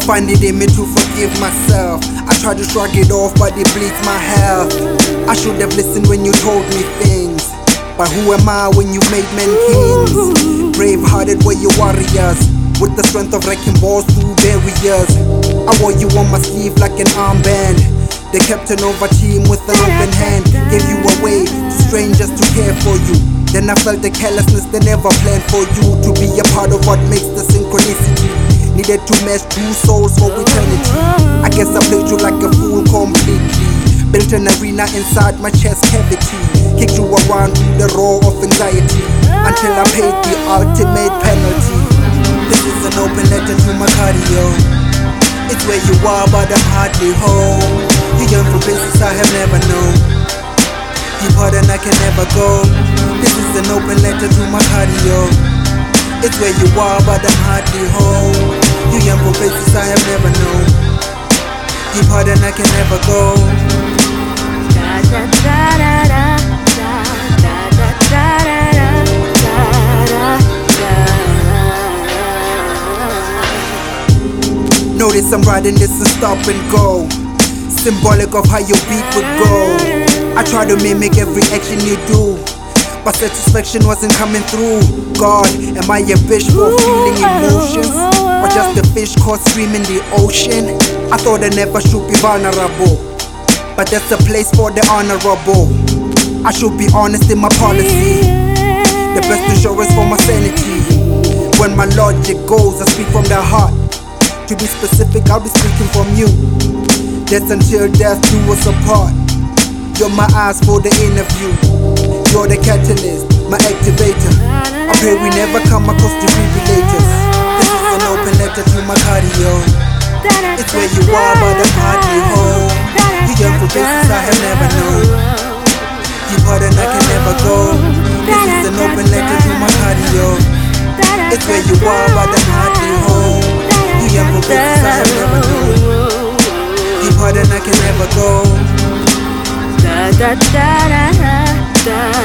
find it in me to forgive myself. I try to shrug it off, but it bleeds my health. I should have listened when you told me things. But who am I when you made men kings? Brave hearted were your warriors. With the strength of wrecking balls through barriers. I wore you on my sleeve like an armband. They kept an over team with an open hand. Gave you away to strangers to care for you. Then I felt the carelessness they never planned for you to be a part of what makes the synchronicity. Needed to mesh two souls for eternity. I guess I played you like a fool completely. Built an arena inside my chest cavity. Kicked you around the roar of anxiety. Until I paid the ultimate penalty. This is an open letter to my cardio. It's where you are, but I'm hardly home. You yearn for business I have never known. Deeper than I can never go. This is an open letter to my cardio. It's where you are, but I'm hardly home. You young for faces I have never known. Deep heart and I can never go. Notice I'm riding this and stop and go. Symbolic of how your beat would go. I try to mimic every action you do. But satisfaction wasn't coming through. God, am I a bitch for feeling? Just a fish caught swimming the ocean? I thought I never should be vulnerable. But that's a place for the honorable. I should be honest in my policy. The best insurance for my sanity. When my logic goes, I speak from the heart. To be specific, I'll be speaking from you. That's until death do us apart. You're my eyes for the interview. You're the catalyst, my activator. I pray we never come across is an to my cardio. It's where you are, but I'm hardly home. You yearn for places I have never known. Deeper than I can never go. This is an open letter to my cardio. It's where you are, but I'm hardly home. You yearn for places I have never known. Deeper than I can never go. Da da da da da